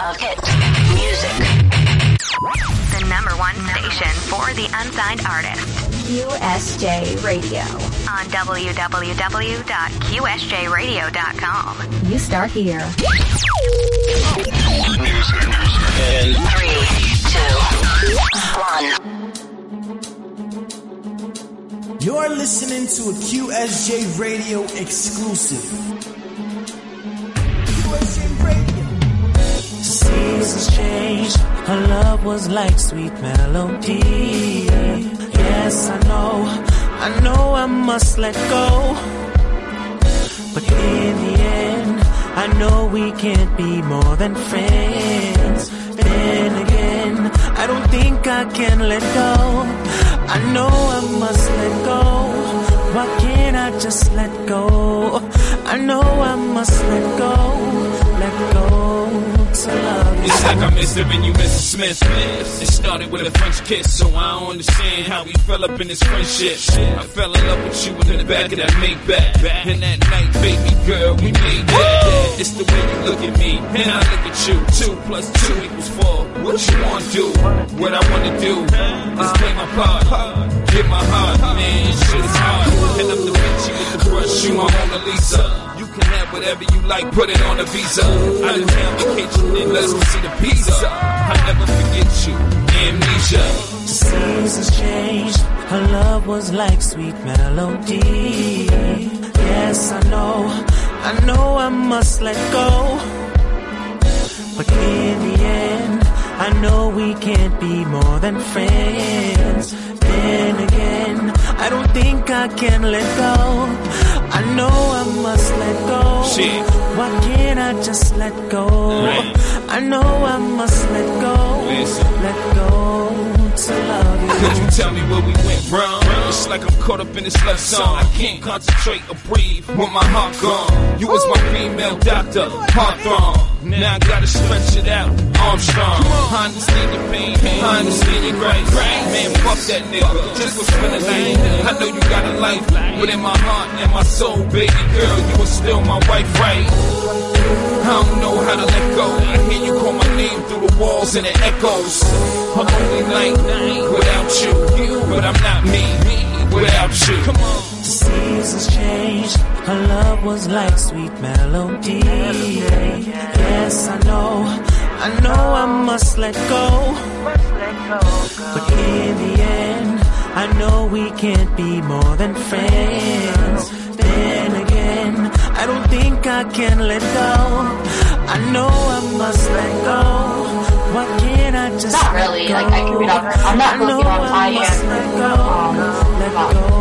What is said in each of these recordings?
of hit music. The number one station for the unsigned artist. QSJ Radio. On www.qsjradio.com. You start here. In three, two, one. You're listening to a QSJ Radio exclusive. Seasons change. Her love was like sweet melody. Yes, I know. I know I must let go. But in the end, I know we can't be more than friends. Then again, I don't think I can let go. I know I must let go. Why can't I just let go? I know I must let go. Let go to love you. It's like I missed her and you Mrs. Smith. It started with a French kiss, so I don't understand how we fell up in this friendship. I fell in love with you in the back of that Maybach. And that night, baby girl, we made that. It's the way you look at me, and I look at you. Two plus two equals four. What you wanna do? What I wanna do is play my part. Get my heart, man, shit is hard. And I'm the Vinci with the brush, you my Mona Lisa. Can have whatever you like, put it on a visa. Out of town vacation, and let's go see the pizza. I never forget you, amnesia. Seasons changed. Her love was like sweet melody. Yes, I know. I know I must let go. But in the end, I know we can't be more than friends. Then again, I don't think I can let go. I know I must let go. Shit. Why can't I just let go? Right. I know I must let go. Listen. Let go to love you. Could you tell me where we went wrong? It's like I'm caught up in this love song. I can't concentrate or breathe with my heart gone. You was my female doctor, heart throb. Now I gotta stretch it out, Armstrong. I understand your pain, I understand your grief. Man, fuck that nigga, just spend the night. I know you got a life, but in my heart and my soul, baby girl, you are still my wife, right? I don't know how to let go. I hear you call my name through the walls and it echoes. A lonely night without you, but I'm not me without you. Come on. Seasons changed. Her love was like sweet melody. Yes, I know. I know I must let go. But in the end, I know we can't be more than friends. Then again, I don't think I can let go. I know I must let go. Why can't I just Not really, like, I can read off her- I'm not looking on my end. let go. Um,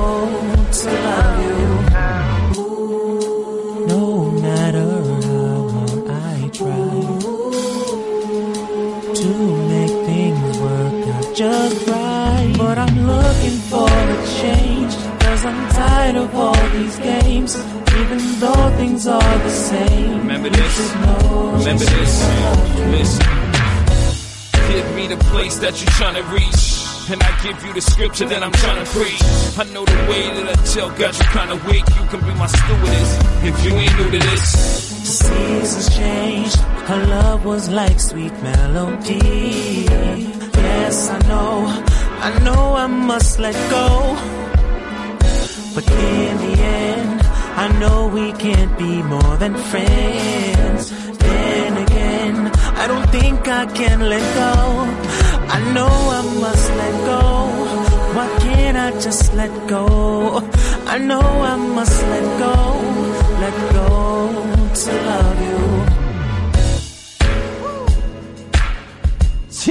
to love you. No matter how hard I try to make things work out just right. But I'm looking for a change. Cause I'm tired of all these games. Even though things are the same. Remember this? You should know Remember just this? how I love you. Listen. Give me the place that you're trying to reach. And I give you the scripture that I'm trying to preach. I know the way that I tell God you're kinda weak. You can be my stewardess if you ain't new to this. The seasons changed. Her love was like sweet melody. Yes, I know. I know I must let go. But in the end, I know we can't be more than friends. Then again, I don't think I can let go. I know I must just let go? I know I must let go. Let go to love you.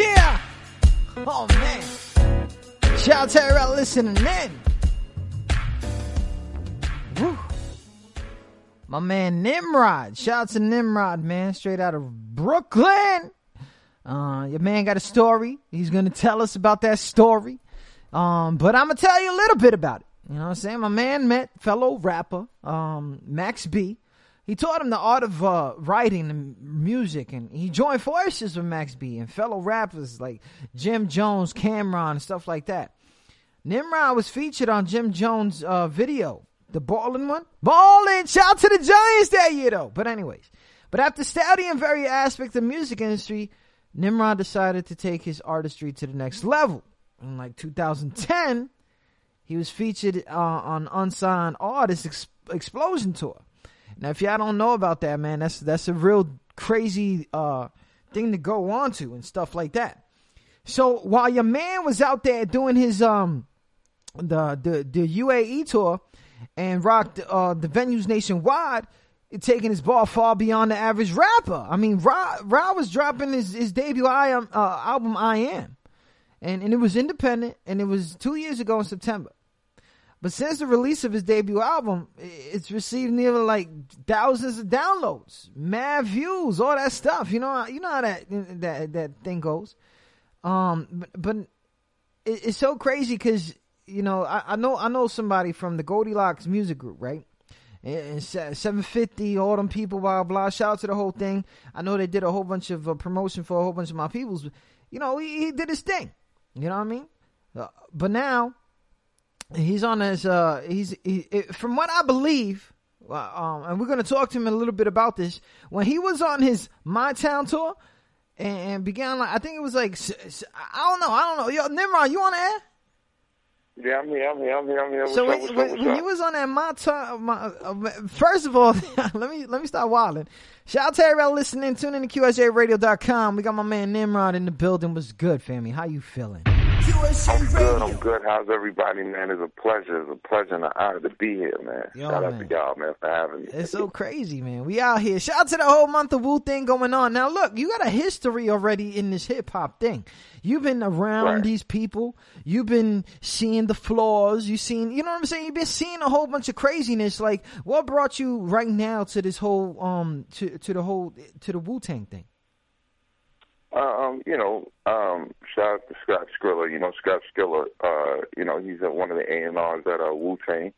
Yeah. Oh man. Shout out to everybody listening in. Woo. My man Nimrod. Shout out to Nimrod, man. Straight out of Brooklyn. Uh, your man got a story. He's gonna tell us about that story. Um, but I'm gonna tell you a little bit about it. You know what I'm saying? My man met fellow rapper, um, Max B. He taught him the art of uh, writing and music, and he joined forces with Max B and fellow rappers like Jim Jones, Cam'ron, and stuff like that. Nimrod was featured on Jim Jones' uh, video, the Ballin' one. Ballin'! Shout out to the Giants that year, though. But anyways, But after studying various aspects of the music industry, Nimrod decided to take his artistry to the next level. In like 2010, he was featured uh, on Unsigned Artist Ex- Explosion Tour. Now, if y'all don't know about that, man, that's that's a real crazy uh, thing to go on to and stuff like that. So while your man was out there doing his um the the the UAE tour and rocked uh, the venues nationwide, taking his ball far beyond the average rapper. I mean, Ra, Ra was dropping his, his debut I am, uh, album I Am, and and it was independent, and it was two years ago in September. But since the release of his debut album, it's received nearly like thousands of downloads, mad views, all that stuff. You know, you know how that that that thing goes. Um, but, but it, it's so crazy because you know I, I know I know somebody from the Goldilocks music group, right? And seven fifty, all them people, blah blah. Shout out to the whole thing. I know they did a whole bunch of uh, promotion for a whole bunch of my peoples. But, you know, he, he did his thing. You know what I mean? Uh, but now he's on his. Uh, he's he, it, from what I believe. Uh, um, and we're gonna talk to him a little bit about this. When he was on his My Town tour, and, began like I think it was like I don't know, I don't know. Yo, Nimrod, you on air? Yeah, I'm here. I'm here. I'm here. I'm here. What's So up? when, up? when, What's when you was on that my time, my, uh, first of all, let me let me start wilding. Shout out to everybody listening. Tune in to QSJRadio.com. We got my man Nimrod in the building. Was good, family. How you feeling? I'm good. I'm good. How's everybody, man? It's a pleasure. It's a pleasure and an honor to be here, man. Yo, Shout out to y'all, man, for having me. It's so crazy, man. We out here. Shout out to the whole month of Wu thing going on. Now, look, you got a history already in this hip hop thing. You've been around Right. these people. You've been seeing the flaws. You've seen, you know what I'm saying? You've been seeing a whole bunch of craziness. Like, what brought you right now to this whole, um, to to the whole, to the Wu Tang thing? Um, you know, um, shout out to Scott Skrilla. You know, Scott Skrilla. Uh, you know, he's uh, one of the A and R's at uh, Wu Tang,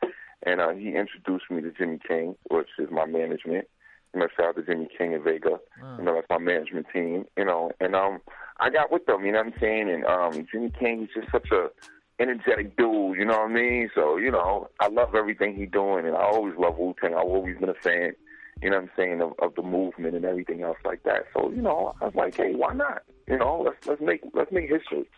and uh, he introduced me to Jimmy King, which is my management. You know, shout out to Jimmy King and Vega. You know, that's my management team. You know, and um, I got with them. You know what I'm saying? And um, Jimmy King is just such a energetic dude. You know what I mean? So you know, I love everything he's doing, and I always love Wu Tang. I've always been a fan. You know what I'm saying of, of the movement and everything else like that. So you know, I was like, hey, why not? You know, let's let's make let's make history.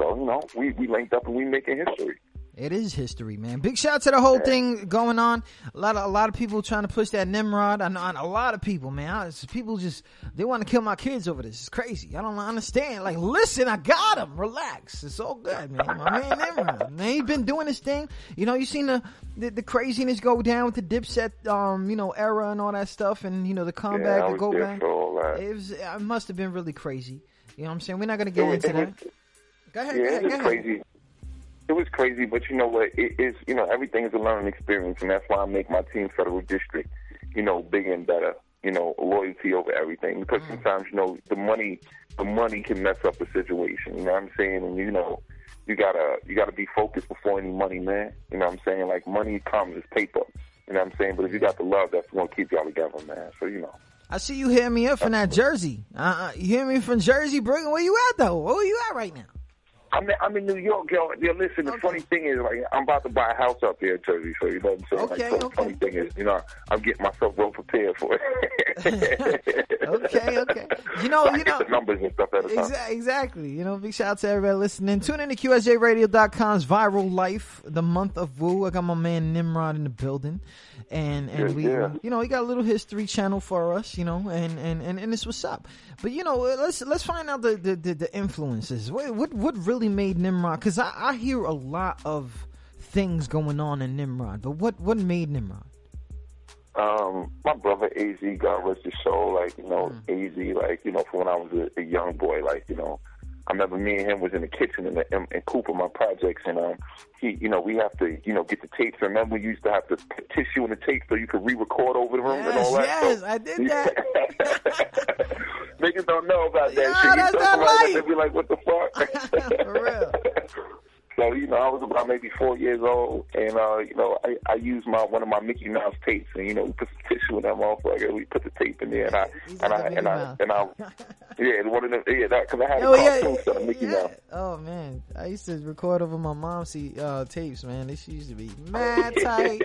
So you know, we we linked up and we making history. It is history, man. Big shout out to the whole thing going on. A lot of a lot of people trying to push that Nimrod. I know a lot of people, man. I, people just they want to kill my kids over this. It's crazy. I don't understand. Like, listen, I got him. Relax. It's all good, man. My man Nimrod, man, he's been doing this thing. You know, you seen the, the the craziness go down with the Dipset, um, you know, era and all that stuff, and you know the Yeah, comeback, I the go back. for all that. It was. It must have been really crazy. You know what I'm saying? We're not gonna get was- into that. was- Go ahead. Yeah, go ahead. Go ahead. crazy. It was crazy, but you know what? It is you know everything is a learning experience, and that's why I make my team federal district, you know, bigger and better. You know, loyalty over everything because Mm. sometimes you know the money, the money can mess up the situation. You know what I'm saying? And you know, you gotta you gotta be focused before any money, man. You know what I'm saying? Like money comes as paper. You know what I'm saying? But if you got the love, that's gonna keep y'all together, man. So you know. I see you hear me up from that Jersey. Uh, uh, you hear me from Jersey, Brooklyn? Where you at though? Where you at right now? I'm in, I'm in New York, yo. yo listen, the Okay. funny thing is, like, I'm about to buy a house up here in Jersey, so you know what I'm saying. Okay, like, so okay. the funny thing is, you know, I'm getting myself well prepared for it. Okay, okay. You know, So you know. the numbers and stuff at. Exa- exactly. You know, big shout out to everybody listening. Tune in to QSJRadio.com's Viral Life, the month of Woo. I got my man Nimrod in the building. And and Yeah, we yeah. you know, he got a little history channel for us, you know, and and and, and it's what's up. But you know, let's let's find out the the, the, the influences. What, what what really made Nimrod cuz I, I hear a lot of things going on in Nimrod. But what what made Nimrod? Um, my brother Az, God rest his soul, like, you know, Mm. Az, like, you know, from when I was a, a young boy, like, you know, I remember me and him was in the kitchen in, the, in, in Cooper, my projects, and um, he, you know, we have to, you know, get the tapes. Remember, we used to have to put tissue in the tape so you could re-record over the room and all that. yes, So- I did that. Niggas don't know about that Yeah, shit. You that's not that, they be like, "What the fuck?" For real. So you know, I was about maybe four years old, and uh, you know, I, I used my one of my Mickey Mouse tapes, and you know, we put some tissue in that motherfucker. We put the tape in there, and I and I a and I Mickey and I, yeah, one of them, yeah, that because I had a Oh yeah, cartoon son of Mickey yeah. Mouse. Oh man, I used to record over my mom's uh, tapes. Man, this used to be mad tight.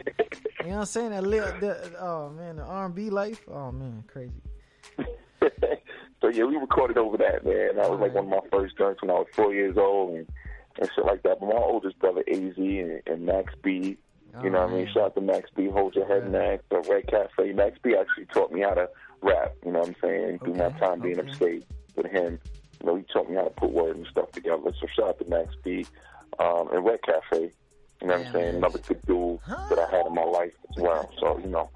You know what I'm saying? That little, the, oh man, the R&B life. Oh man, crazy. so yeah, we recorded over that, man. That was like one of my first joints when I was four years old and, and shit like that. But my oldest brother AZ and, and Max B, you know what I mean? Shout out to Max B, Hold Your Head Max, the Red Cafe. Max B actually taught me how to rap, you know what I'm saying? Through my time being upstate with him. You know, he taught me how to put words and stuff together. So shout out to Max B um, and Red Cafe. You know what I'm saying? Another good dude that I had in my life as well. So, you know.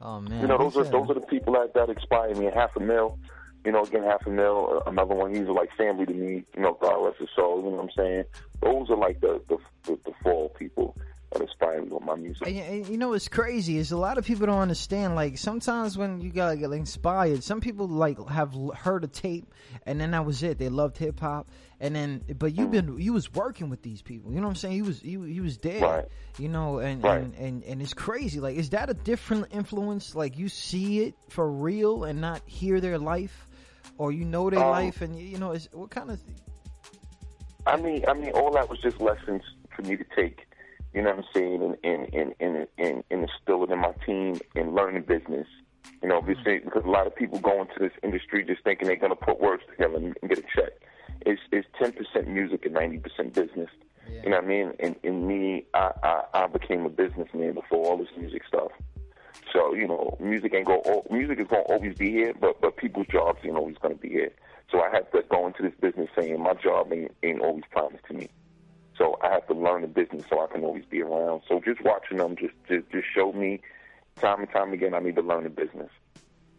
Oh man. You know, those are those are the people that that inspire me. And half a mil, you know, again, half a mil. uh, Another one, he's like family to me. You know, God rest his soul. You know what I'm saying? Those are like the the the, the four people that inspire me with my music. And, you know what's crazy is a lot of people don't understand. Like sometimes when you gotta get inspired, some people like have heard a tape and then that was it. They loved hip hop, and then but you've been you was working with these people. You know what I'm saying? You was you you was there. Right. You know, and, Right. and and and it's crazy. Like, is that a different influence? Like you see it for real and not hear their life, or you know their Um, life and you, know, it's, what kind of I mean, I mean, all that was just lessons for me to take. You know what I'm saying? And and and and, and, instill it in my team and learn the business. You know, because because a lot of people go into this industry just thinking they're going to put words together and, get a check. It's it's ten percent music and ninety percent business. You know what I mean? And and me, I, I I became a businessman before all this music stuff. So you know, music ain't go. Music is going to always be here, but but people's jobs ain't always going to be here. So I have to go into this business saying my job ain't ain't always promised to me. So I have to learn the business so I can always be around. So just watching them just just just showed me time and time again I need to learn the business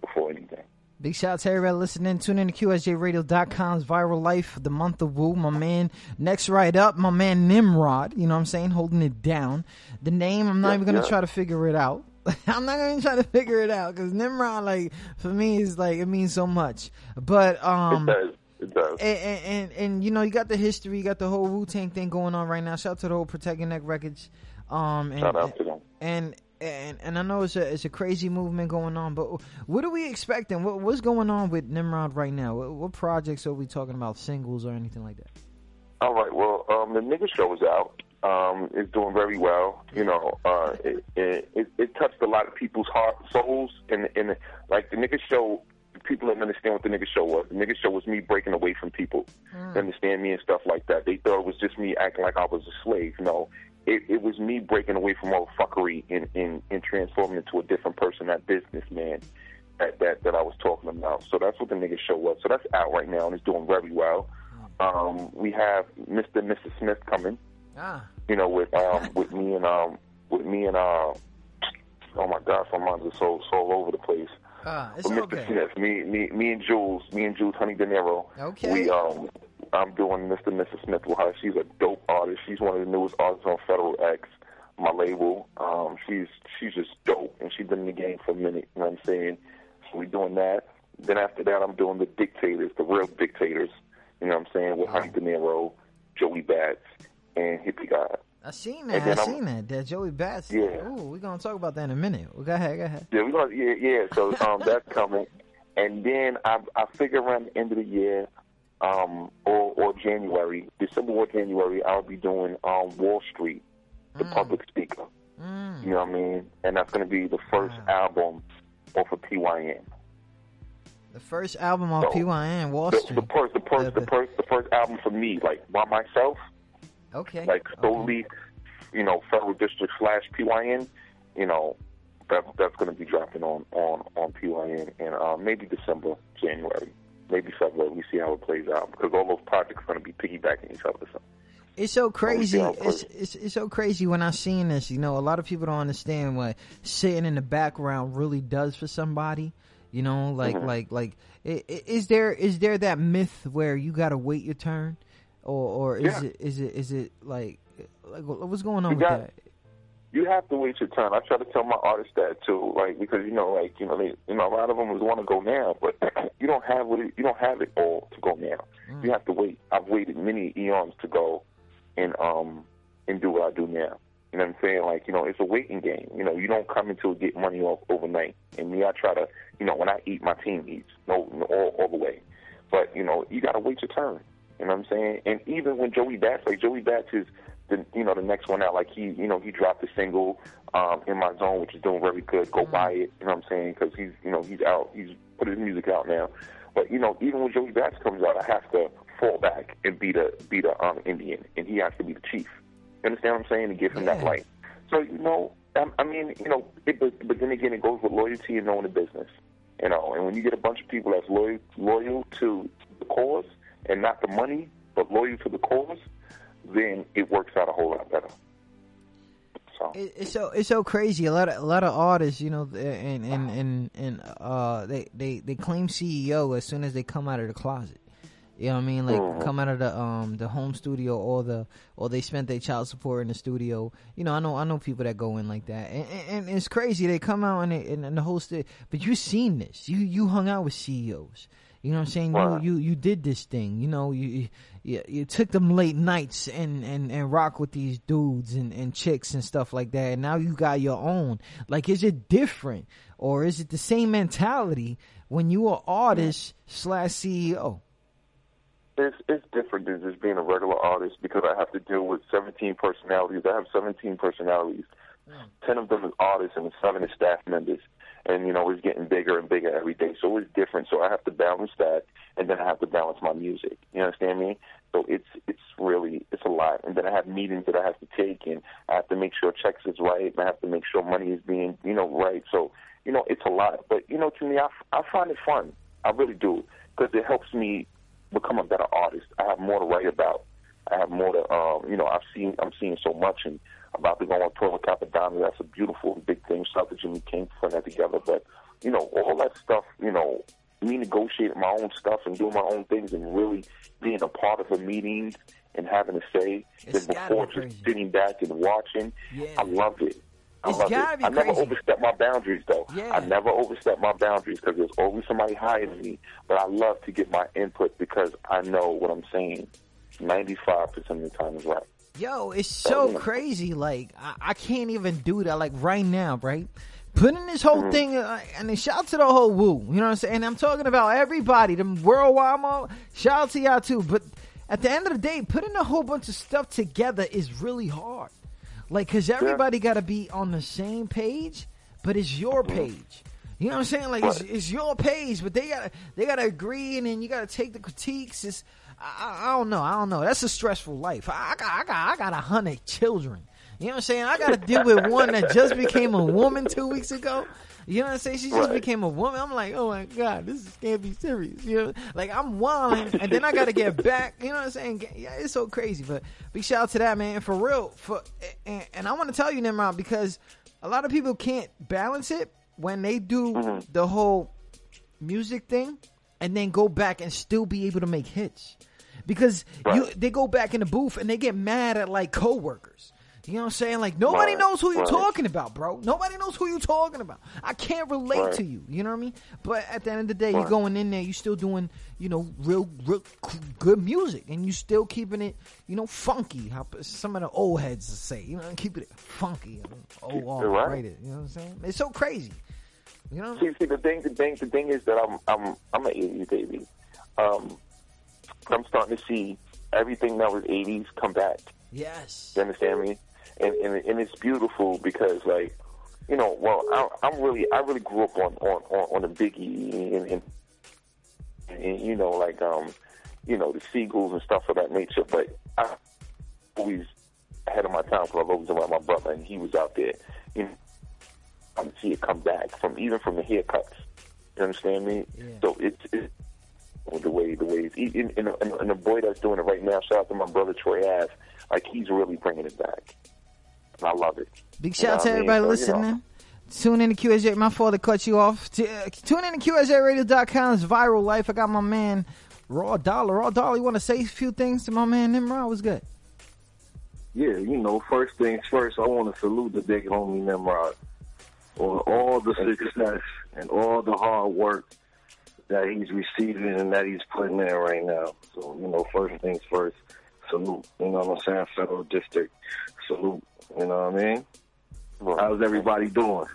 before anything. Big shout out to everybody listening. Tune in to QSJRadio.com's Viral Life, the month of Woo. My man, next right up, my man Nimrod. You know what I'm saying? Holding it down. The name, I'm not Yeah, even going to yeah. try to figure it out. I'm not going to try to figure it out because Nimrod, like, for me, is like, it means so much. But, um, it does. It does. and, and, and, and, you know, you got the history, you got the whole Wu Tang thing going on right now. Shout out to the whole Protect Your Neck Records. Um, and, Shout out to them. and and and I know it's a it's a crazy movement going on, but what are we expecting? What what's going on with Nimrod right now? What, what projects are we talking about? Singles or anything like that? All right. Well, um, the nigga show is out. Um, it's doing very well. You know, uh, it, it, it, touched a lot of people's heart, souls, and and like the nigga show. People didn't understand what the nigga show was. The nigga show was me breaking away from people, to understand me and stuff like that. They thought it was just me acting like I was a slave. No, it, it was me breaking away from all the fuckery and, and, and transforming into a different person, that businessman that, that that I was talking about. So that's what the nigga show was. So that's out right now and it's doing very well. Um, we have Mr. and Mrs. Smith coming. Ah, You know, with um, with me and um, with me and uh, oh my gosh, my mind's so so all over the place. ah, it's Mr. okay. Smith, me, me, me and Jules, me and Jules Honey De Niro. Okay. We um, I'm doing Mr. and Mrs. Smith with her. She's a dope artist. She's one of the newest artists on Federal X, my label. Um, she's she's just dope, and she's been in the game for a minute. You know what I'm saying? So we doing that. Then after that, I'm doing the Dictators, the real Dictators. You know what I'm saying? With Honey De Niro, Joey Bats, and Hippie God. I seen that. I seen that. That Joey Bats. Yeah. Ooh, we're gonna talk about that in a minute. Well, go ahead. Go ahead. Yeah, we gonna yeah yeah. So um, that's coming, and then I I figure around the end of the year, um, or or January, December or January, I'll be doing um Wall Street, the public speaker. Mm. You know what I mean? And that's gonna be the first album off of PYN. The first album on So, PYN, Wall The, Street. the first, the first, the first, the first album for me, like by myself, Okay. like solely, you know, Federal District slash PYN. You know, that that's going to be dropping on on on PYN in uh, maybe December, January, maybe February. We see how it plays out because all those projects are going to be piggybacking each other. So. It's so crazy. It's, it's it's so crazy when I seen this. You know, a lot of people don't understand what sitting in the background really does for somebody. You know, like Mhm. like like is there is there that myth where you got to wait your turn, or or is Yeah. it is it is it like like what's going on You with got- that? You have to wait your turn. I try to tell my artists that too, like because you know, like you know, they, you know, a lot of them want to go now, but you don't have what it, you don't have it all to go now. You have to wait. I've waited many eons to go and um and do what I do now. You know what I'm saying? Like you know, it's a waiting game. You know, you don't come into it get money off overnight. And me, I try to, you know, when I eat, my team eats, no, no all, all the way. But you know, you got to wait your turn. You know what I'm saying? And even when Joey Bats, like Joey Bats is the you know the next one out. Like he you know he dropped a single um, in my zone, which is doing very good. Go buy it. You know what I'm saying? Because he's you know he's out. He's put his music out now. But you know even when Joey Bats comes out, I have to fall back and be the be the um, Indian, and he has to be the chief. You understand what I'm saying? And give him that light. So you know, I, I mean, you know, it, but, but then again, it goes with loyalty and knowing the business. You know, and when you get a bunch of people that's loyal loyal to the cause and not the money, but loyal to the cause, then it works out a whole lot better. So it's so it's so crazy. A lot of a lot of artists, you know, and and and and uh, they they they claim CEO as soon as they come out of the closet. You know what I mean? Like Mhm. come out of the um the home studio or the or they spent their child support in the studio. You know, I know I know people that go in like that, and, and, and it's crazy. They come out and, they, and, and the whole sti- but you've seen this. You you hung out with CEOs. You know what I'm saying? Right. You you you did this thing. You know you you, you took them late nights and, and, and rock with these dudes and, and chicks and stuff like that. And now you got your own. Like, is it different or is it the same mentality when you are artist slash CEO? it's it's different than just being a regular artist because I have to deal with 17 personalities. I have 17 personalities. Mm. Ten of them is artists and seven is staff members. And you know it's getting bigger and bigger every day, so it's different. So I have to balance that, and then I have to balance my music. You understand me? So it's it's really it's a lot. And then I have meetings that I have to take, and I have to make sure checks is right, and I have to make sure money is being you know right. So you know it's a lot. But you know to me, I, I find it fun. I really do because it helps me become a better artist. I have more to write about. I have more to, um, you know, I've seen, I'm seeing so much, and about to go on tour with Cappadonna. That's a beautiful big thing. Shout out to Jimmy King for putting that together. But, you know, all that stuff, you know, me negotiating my own stuff and doing my own things and really being a part of a meeting and having a say It's than before be just sitting back and watching. Yeah. I love it. I It's it. I never crazy. overstep my boundaries though. Yeah. I never overstep my boundaries because there's always somebody higher than me. But I love to get my input because I know what I'm saying. Ninety-five percent of the time is right. Yo, it's so crazy. Like, I, I can't even do that. Like, right now, right? Putting this whole Mm-hmm. thing, uh, and then shout out to the whole woo. You know what I'm saying? I'm talking about everybody, the worldwide mo. Shout out to y'all too. But at the end of the day, putting a whole bunch of stuff together is really hard. Like, cause everybody got to be on the same page, but it's your Mm-hmm. page. You know what I'm saying? Like, it's, it's your page, but they gotta they gotta agree, and then you gotta take the critiques. It's I, I don't know. I don't know. That's a stressful life. I, I got I got I got a hundred children. You know what I'm saying? I got to deal with one that just became a woman two weeks ago. You know what I'm saying? She just Right. became a woman. I'm like, oh my god, this is, can't be serious. You know, like I'm wilding, and then I got to get back. You know what I'm saying? Yeah, it's so crazy. But big shout out to that man. And for real, for and, and I want to tell you, Nimrod, because a lot of people can't balance it when they do mm-hmm. the whole music thing and then go back and still be able to make hits because you they go back in the booth and they get mad at like coworkers. You know what I'm saying? Like nobody Right, knows who you're right. talking about, bro. Nobody knows who you're talking about. I can't relate Right. to you. You know what I mean? But at the end of the day, you're going in there, you're still doing, you know, real, real good music, and you're still keeping it, you know, funky. How some of the old heads say, you know, keeping it funky. Oh, Keep all right. rated. You know what I'm saying? It's so crazy. You know? See, see, the thing, the thing, the thing is that I'm, I'm, I'm an '80s baby. Um, I'm starting to see everything that was '80s come back. Yes. You understand me? And and, and it's beautiful because, like, you know, well, I, I'm really, I really grew up on on on, on the Biggie and, and, and you know, like, um, you know, the Seagulls and stuff of that nature. But I always ahead of my time because I've always around my brother, and he was out there. You know, I see it come back from even from the haircuts. You understand me? Yeah. So it's, it's the way the way he's and, and, and, and the boy that's doing it right now. Shout out to my brother Troy Ave. Like he's really bringing it back. And I love it. Big You know shout out to what I mean? everybody So, you know. listening. Tune in to QSJ. My father cut you off. Uh, tune in to QSJRadio.com. It's viral life. I got my man Raw Dollar. Raw Dollar, you want to say a few things to my man Nimrod? What's good? Yeah, you know, first things first, I want to salute the big homie Nimrod on all the success and all the hard work that he's receiving and that he's putting in right now. So, you know, first things first, salute. You know what I'm saying? Federal District, salute. You know what I mean? How's everybody doing?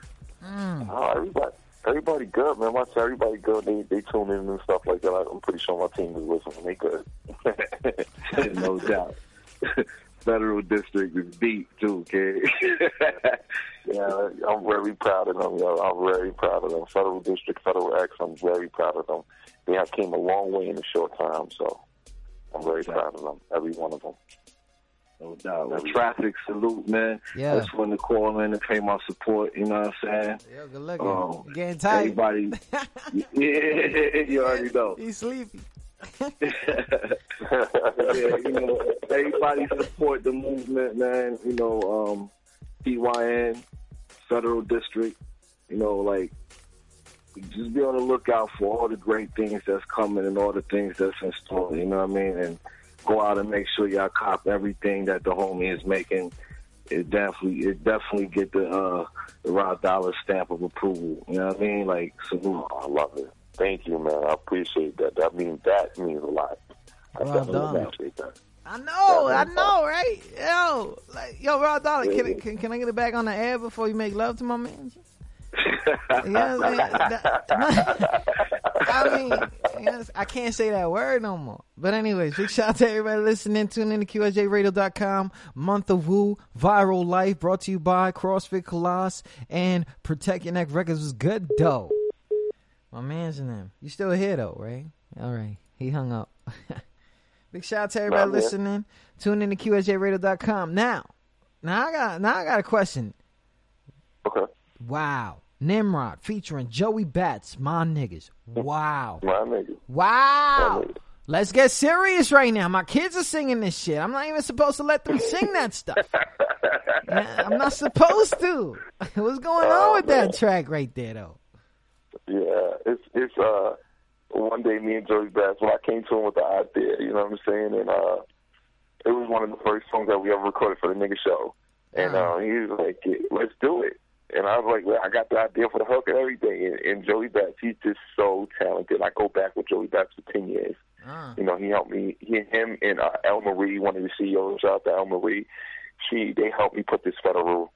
Mm. Oh, everybody, everybody good, man. Watch everybody good, they they tune in and stuff like that. I'm pretty sure my team is listening. They good. no doubt. Federal District is deep too, kid. Yeah, I'm very proud of them. Yo. I'm very proud of them. Federal District, Federal X. I'm very proud of them. They have came a long way in a short time, so I'm very proud of them. Every one of them. No doubt. Well, traffic salute, man. Yeah. That's when to call in and pay my support. You know what I'm saying? Yeah, good looking. Um, Getting tight. Everybody, yeah, you already know. He's sleepy. Yeah, you know, everybody support the movement, man. You know, um, PYN, Federal District. You know, like just be on the lookout for all the great things that's coming and all the things that's in store. You know what I mean? And go out and make sure y'all cop everything that the homie is making. It definitely, it definitely get the uh, the Rod Dollar stamp of approval. You know what I mean? Like salute. Oh, I love it. Thank you, man. I appreciate that. That means that means a lot. I Well definitely done. appreciate that. I know, I Yeah, know, right? Yo, like, yo, Raw Dollar, can, Yeah. can, can I get it back on the air before you make love to my man? You know what I'm saying? I mean, you know, I can't say that word no more. But anyways, big shout out to everybody listening. Tune in to QSJRadio.com. Month of Woo, Viral Life, brought to you by CrossFit Colossus and Protect Your Neck Records was good, though. My man's in them. You still here, though, right? All right. He hung up. big shout out to everybody Nah, man. listening. Tune in to QSJRadio.com. Now, now I got, now I got a question. Okay. Wow. Nimrod featuring Joey Bats, my niggas. Wow. My nigga. Wow. My nigga. Let's get serious right now. My kids are singing this shit. I'm not even supposed to let them sing that stuff. I'm not supposed to. What's going on with that track right there, though? Yeah, it's it's uh one day me and Joey Bats when I came to him with the idea, you know what I'm saying, and uh it was one of the first songs that we ever recorded for the nigga show. And uh, he was like, yeah, "Let's do it." And I was like, well, "I got the idea for the hook and everything." And, and Joey Batts, he's just so talented. I go back with Joey Batts for ten years. You know, he helped me. He, him, and uh, El Marie, one of the CEOs. Shout out to El Marie. She, they helped me put this federal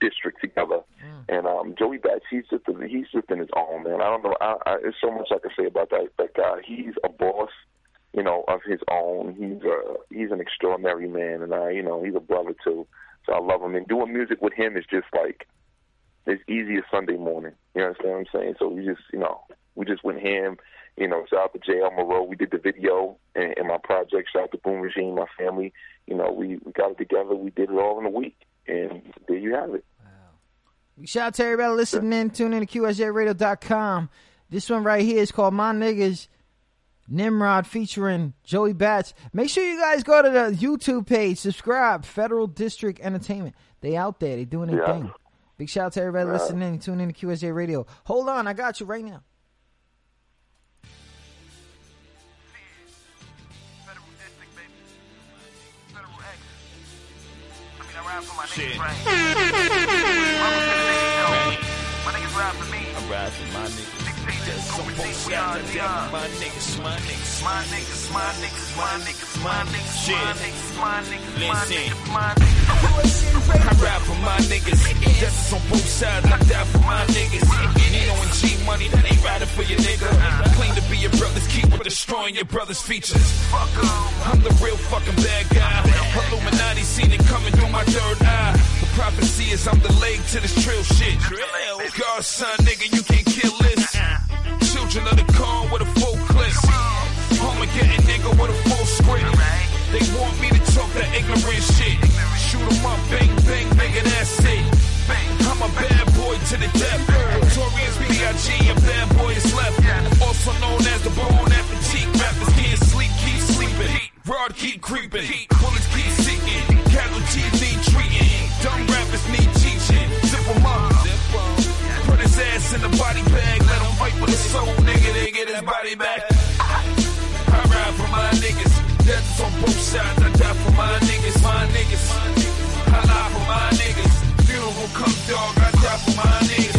district together. And um, Joey Batts, he's just a, he's just in his own man. I don't know. I, I, there's so much I can say about that that guy. He's a boss, you know, of his own. He's a he's an extraordinary man, and I, you know, he's a brother too. So I love him. And doing music with him is just like it's easy as Sunday morning. You understand what I'm saying? So we just, you know, we just went ham. You know, shout out to JL Moreau. We did the video and, in my project. Shout out to Boom Regime, my family. You know, we, we got it together. We did it all in a week. And there you have it. Wow. Shout out to everybody listening in. Tune in to QSJRadio.com. This one right here is called My Niggas Nimrod featuring Joey Bats. Make sure you guys go to the YouTube page, subscribe, Federal District Entertainment. They out there, they doing their Yeah. thing. Big shout out to everybody Yeah. listening. In. Tune in to QSJ Radio. Hold on, I got you right now. Shit. I'm ride for my niggas. Some both sides of that. My niggas, my niggas, my niggas, my niggas, my niggas, my niggas, shit. Listen. I ride for my niggas. Just on both sides, I die for my niggas. Nino and G Money, that ain't riding for your nigga. Claim to be your brother's keeper, destroying your brother's features. I'm the real fucking bad guy. Illuminati seen it coming through my third eye. The prophecy is I'm the leg to this trill shit. Godson, nigga, you can't kill this. Children of the corn with a full clip. Armageddon nigga with a full script. They want me to talk that ignorant shit. Shoot 'em up, bang, bang, nigga, that's it. I'm a bad boy to the death. Notorious B.I.G. a bad boy is left. Also known as the bone appetique. Rappers can't sleep, keep sleeping. Rod keep creeping. Bullets For the soul, nigga. They get his body back. I ride for my niggas. That's on both sides. I die for my niggas. My niggas. I lie for my niggas. Funeral come dog. I die for. My niggas.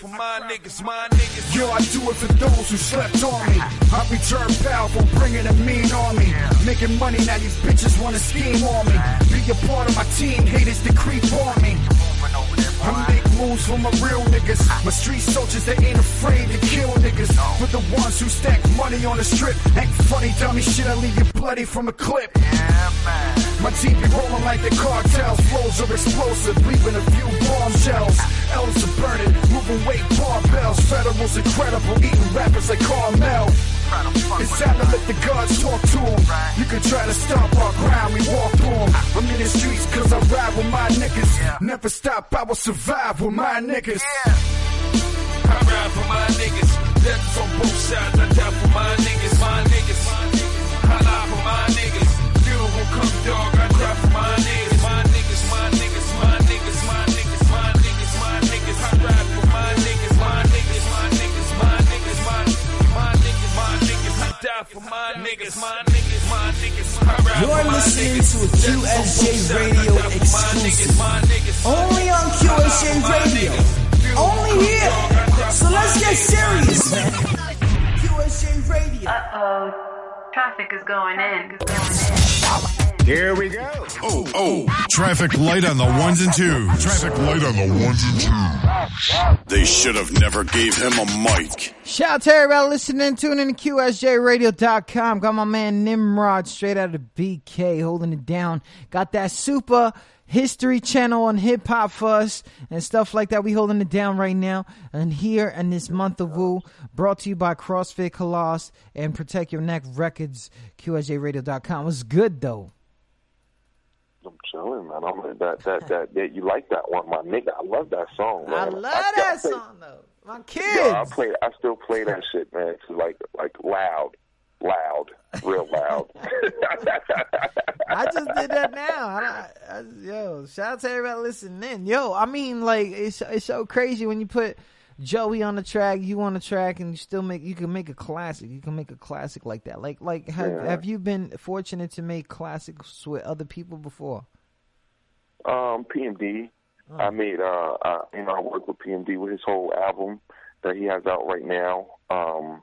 For my niggas. My niggas. Yo, I do it for those who slept on me. I return powerful, bringing a mean army. Making money, now these bitches wanna scheme on me. Be a part of my team, haters to creep on me. I make moves for my real niggas. My street soldiers, they ain't afraid to kill niggas. For the ones who stack money on the strip. Act funny, dummy shit, I leave you bloody from a clip. My team be rolling like the cartels. Flows are explosive, leaving a few bombshells. Federals incredible, eating rappers like Carmel. It's time to let the gods talk to 'em. You can try to stop our ground, we walk through 'em. I'm in the streets cause I ride with my niggas. Never stop, I will survive with my niggas. I ride for my niggas. Deaths on both sides. I die for my niggas. For my niggas, my niggas, my ride You're my listening niggas. to a QSJ radio exclusive. Only on QSJ radio. Only here. So let's get serious, man. QSJ radio. Uh oh. Traffic is going in. Here we go. Oh, oh. Traffic light on the ones and twos. Traffic light on the ones and twos. They should have never gave him a mic. Shout out to everybody listening, tuning in to QSJRadio.com. Got my man Nimrod straight out of BK holding it down. Got that super history channel on hip hop for us and stuff like that. We holding it down right now. And here in this month of Woo, brought to you by CrossFit Coloss and Protect Your Neck Records, QSJRadio.com. What's good though? I'm chilling, man. I'm that that that that you like that one, my nigga. I love that song, man. I love gotta that say- song though. My kids. Yeah, I play. I still play that shit, man. To like like loud, loud, real loud. I just did that now. I, I, yo, shout out to everybody listening in. Yo, I mean, like it's it's so crazy when you put Joey on the track, you on the track, and you still make you can make a classic. You can make a classic like that. Like like have Yeah. have you been fortunate to make classics with other people before? Um, PMD. I made uh, uh you know I worked with PMD with his whole album that he has out right now, um,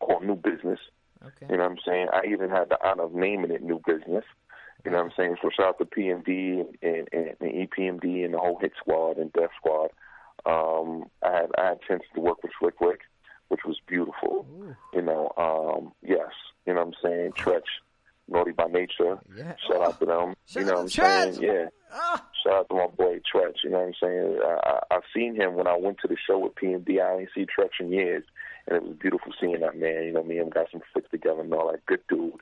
called New Business. Okay. You know what I'm saying? I even had the honor of naming it New Business. You know what I'm saying? So shout out to PMD and, and, and EPMD and the whole Hit Squad and Death Squad. Um, I had I had a chance to work with Slick Rick, which was beautiful. You know, um, yes. You know what I'm saying? Treach, Naughty by Nature. Yeah. Shout out to them. Shout you know what I'm saying? Treach. Yeah. Shout out to my boy Treach. You know what I'm saying? I, I, I've seen him when I went to the show with PMD. I ain't seen Treach in years, and it was beautiful seeing that man. You know, me and him got some flicks together and all that. Good dude.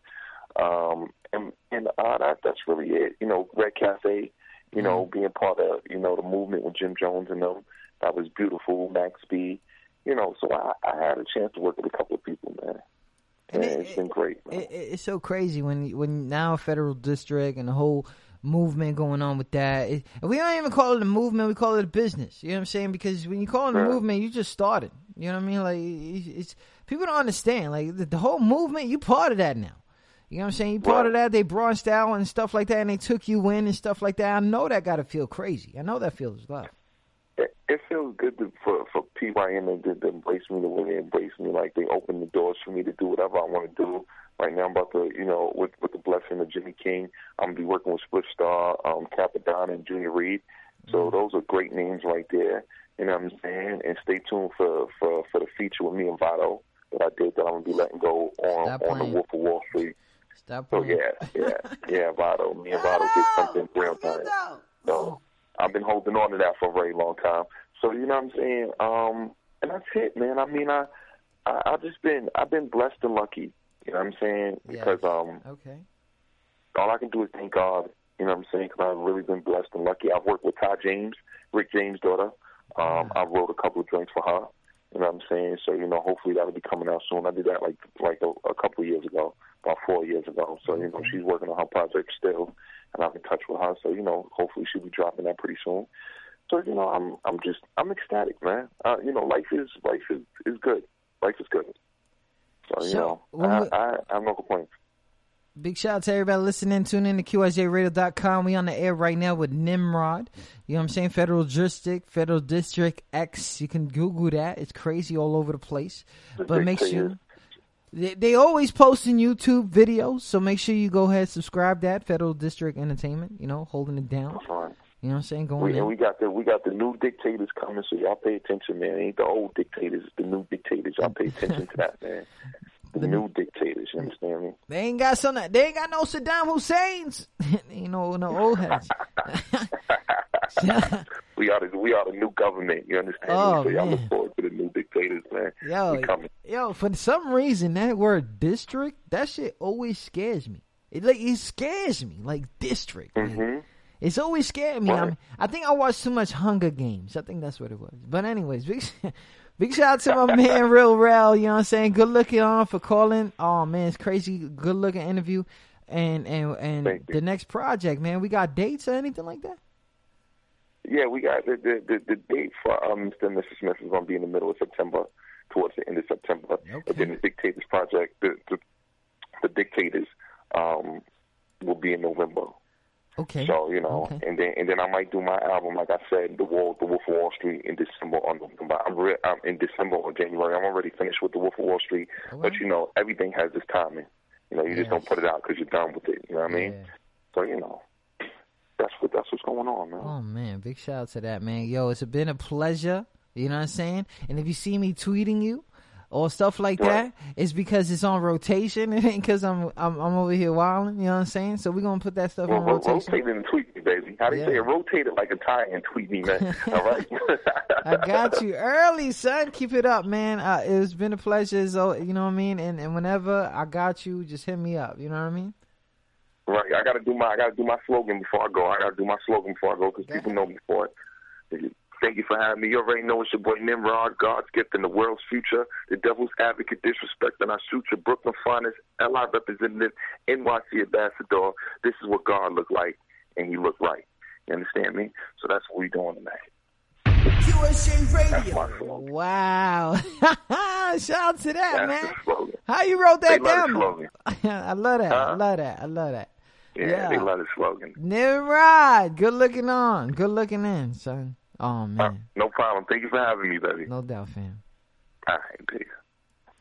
Um, and and uh, that that's really it. You know, Red Cafe. You know, being part of you know the movement with Jim Jones and them. That was beautiful. Max B. You know, so I, I had a chance to work with a couple of people, man. And it's been great. Man. It, it- it's so crazy when when now federal district and the whole movement going on with that. It, we don't even call it a movement; we call it a business. You know what I'm saying? Because when you call it a movement, you just started. You know what I mean? Like it's, it's people don't understand. Like the, the whole movement, you part of that now. You know what I'm saying? You part of that. They branched out and stuff like that, and they took you in and stuff like that. I know that got to feel crazy. I know that feels rough. It, it feels good to, for for PYN and to, to embrace me the way they embrace me. Like they open the doors for me to do whatever I want to do. Right now, I'm about to, you know, with with the blessing of Jimmy King, I'm gonna be working with Split Star, um, Cappadonna, and Junior Reid. So those are great names right there. You know what I'm saying? And stay tuned for for for the feature with me and Vado that I did that I'm gonna be letting go on Stop on the. Wolf of Wall Street. Stop So playing. yeah, yeah, yeah, Vado. Me and Vado did something real time. So I've been holding on to that for a very long time. So you know what I'm saying? Um, and that's it, man. I mean, I, I I've just been I've been blessed and lucky. You know what I'm saying? Because um, Okay. all I can do is thank God. You know what I'm saying? Because I've really been blessed and lucky. I've worked with Ty James, Rick James' daughter. Um, I wrote a couple of joints for her. You know what I'm saying? So you know, hopefully that'll be coming out soon. I did that like like a, a couple of years ago, about four years ago. So you know, she's working on her project still, and I'm in touch with her. So you know, hopefully she'll be dropping that pretty soon. So you know, I'm I'm just I'm ecstatic, man. Uh, you know, life is life is is good. Life is good. So you know, I, we- I I have no complaints. Big shout out to everybody listening. Tune in to QSJRadio.com. We on the air right now with Nimrod. You know what I'm saying? Federal District, Federal District X. You can Google that. It's crazy all over the place. But make sure they, they always posting YouTube videos, so make sure you go ahead and subscribe that Federal District Entertainment. You know, holding it down. You know what I'm saying? Going We, and we got the we got the new dictators coming, so y'all pay attention, man. It ain't the old dictators, it's the new dictators. Y'all pay attention to that, man. The new dictators, you understand me? They ain't got some. They ain't got no Saddam Husseins. you know, no old heads. We are the we are the new government, you understand Oh, me? So y'all look forward to the new dictators, man. Yo, yo, for some reason that word district, that shit always scares me. It like it scares me, like district. Mhm. it's always scared me. I, mean, I think I watched too much Hunger Games. I think that's what it was. But anyways, big shout out to my man Real Rel. You know what I'm saying? Good looking on for calling. Oh man, it's crazy. Good looking interview. And and and the next project, man. We got dates or anything like that? Yeah, we got the the, the, the date for um, Mr. and Mrs. Smith is going to be in the middle of September, towards the end of September. And then the Dictators project, the the, the Dictators, um, will be in November. Okay. So you know, and then and then I might do my album, like I said, the Wall, the Wolf of Wall Street, in December or November. I'm, re- I'm in December or January. I'm already finished with the Wolf of Wall Street, oh, but you know, everything has its timing. You know, you just don't put it out because you're done with it. You know what I mean? So you know, that's what that's what's going on, man. Oh man, big shout out to that man. Yo, it's been a pleasure. You know what I'm saying? And if you see me tweeting you or stuff like that, it's because it's on rotation. It ain't because I'm, I'm I'm over here wilding. You know what I'm saying? So we're gonna put that stuff Well, on ro- rotation. rotate it and tweet me, baby. How do they say it? Rotate it like a tie and tweet me, man. All right. I got you early, son. Keep it up, man. Uh, it's been a pleasure. So you know what I mean. And and whenever I got you, just hit me up. You know what I mean? Right. I gotta do my I gotta do my slogan before I go. I gotta do my slogan before I go because people know me for it. Thank you for having me. You already know it's your boy Nimrod, God's gift in the world's future, the devil's advocate, disrespect, and I shoot your Brooklyn finest, LI representative, NYC ambassador. This is what God looked like, and he looked right. You understand me? So that's what we're doing tonight. QSJ That's Radio. Wow. Shout out to that, That's man. How you wrote that They down? slogan. I love that. I love that. I love that. Yeah, they love the slogan. Nimrod, good looking on, good looking in, son. Oh uh, man, No problem. Thank you for having me, buddy. no doubt, fam. All right, peace.